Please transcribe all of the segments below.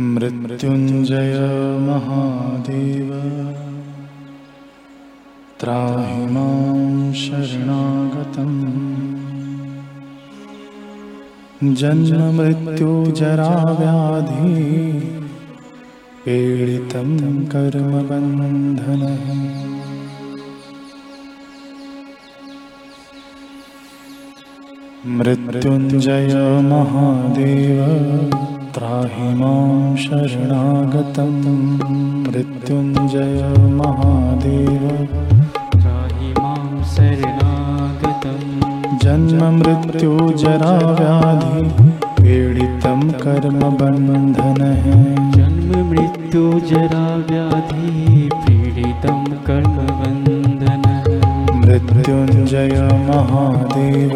मृत्युञ्जय महादेव। त्राहि मां शरणागतम् जन्ममृत्युजराव्याधि। पीडितं कर्मबन्धनः। मृत्युञ्जय महादेव त्राहि मां शरणागतं मृत्युञ्जय महादेव त्राहि मां शरणागतं जन्ममृत्युजराव्याधि। पीडितं कर्मबन्धनः जन्ममृत्युजराव्याधि पीडितं कर्मबन्धनः मृत्युञ्जय महादेव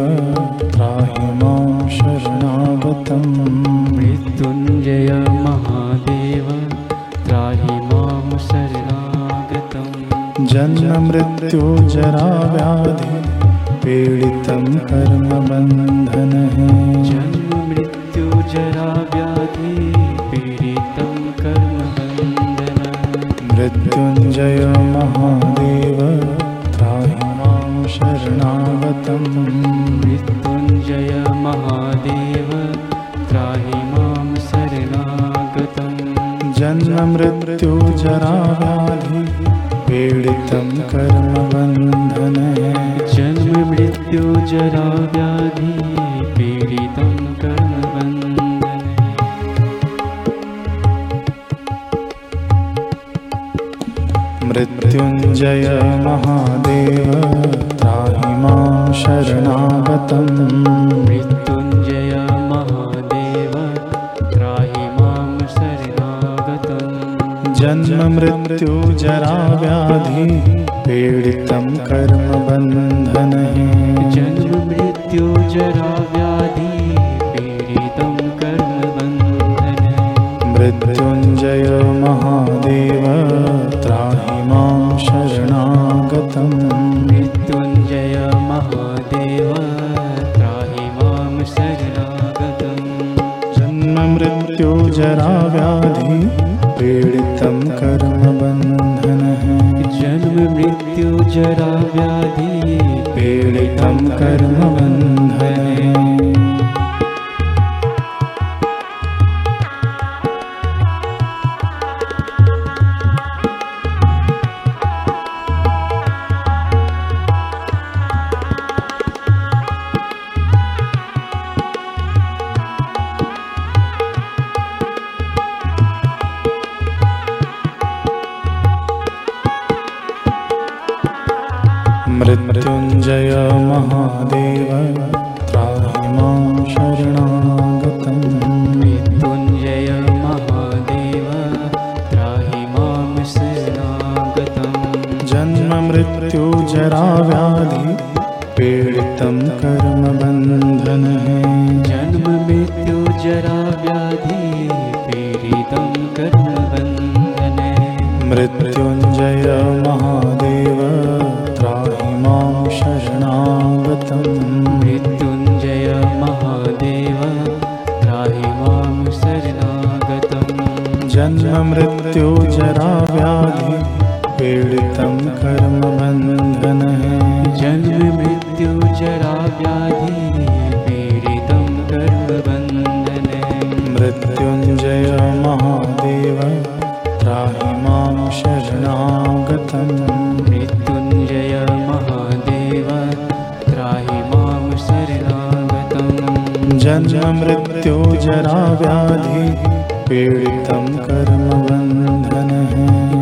जन्ममृत्युजराव्याधि पीडितं कर्मबन्धनः जन्ममृत्युजराव्याधि पीडितं कर्मबन्धनः मृत्युञ्जय महादेव त्राहि मां शरणागतम्। मृत्युञ्जय महादेव त्राहि मां शरणागतं जन्ममृत्युजराव्याधि पीडितं कर्मबन्धनः। जन्ममृत्युजराव्याधि पीडितं कर्मबन्धनः। मृत्युञ्जय महादेव त्राहि मां शरणागतम् जन्ममृत्युजराव्याधि पीडितं कर्मबन्धनः जन्ममृत्युजराव्याधि पीडितं कर्मबन्धनः मृत्युञ्जय महादेव त्राहि मां शरणागतम्। मृत्युञ्जय महादेव त्राहि मां शरणागतं जन्ममृत्युजराव्याधि पीडितं कर्मबन्धनः जन्ममृत्युजराव्याधि पीडितं कर्मबन्धनः मृत्युञ्जय महादेव त्राहि मां शरणागतम्। मृत्युञ्जय महादेव त्राहि मां शरणागतं जन्ममृत्युजराव्याधि पीडितं कर्मबन्धनः जन्ममृत्युजराव्याधि जन्ममृत्युजराव्याधि पीडितं कर्मबन्धनः जन्ममृत्युजराव्याधि पीडितं कर्मबन्धने मृत्युञ्जय महादेव त्राहि मां शरणागतम्। मृत्युञ्जय महादेव त्राहि मां शरणागतं जन्ममृत्युजराव्याधि पीडितं कर्मबन्धनः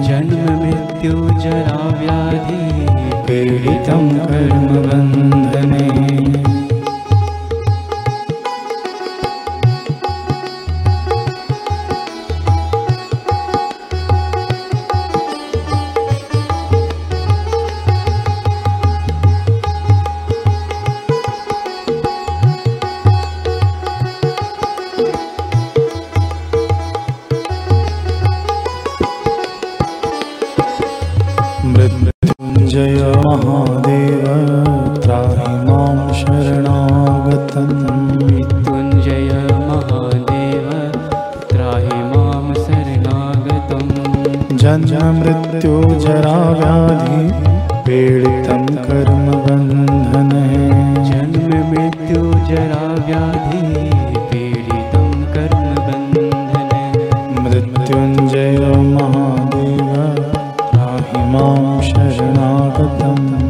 जन्ममृत्युजराव्याधि पीडितं कर्मबन्धने तं मृत्युञ्जय महादेव त्राहि मां शरणागतं जन्ममृत्युजराव्याधि जरा व्याधि पीडितं कर्मबन्धने जन्म मृत्यु जरायाधि पीडितं कर्मबन्धने मृत्युञ्जय महादेव त्राहि मां शरणागतम्।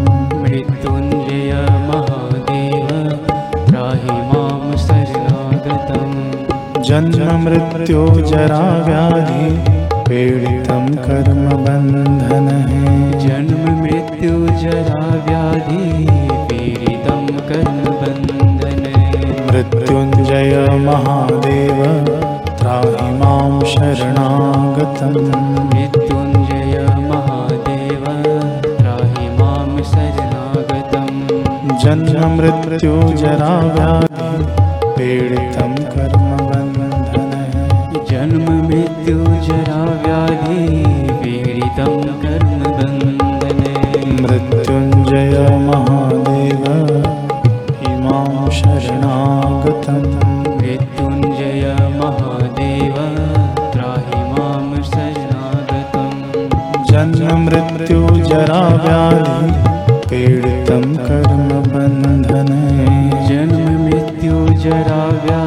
जन्ममृत्यो जराव्याधि पीडितं कर्मबन्धनः जन्म मृत्यु जरा व्याधि पीडितं कर्मबन्धने मृत्युञ्जय महादेव त्राहि मां शरणागतम्। मृत्युञ्जय महादेव त्राहि मां शरणागतम्। जन्ममृत्यो जराव्याधि पीडितं जन्म मृत्यु जरा व्याधि पीडितं कर्मबन्धने मृत्युञ्जय महादेव इमां शरणागतम्। मृत्युञ्जय महादेव त्राहि मां शरणागतम्। जन्ममृत्यो जराव्याधि पीडितं कर्मबन्धने जन्म मृत्यु जरा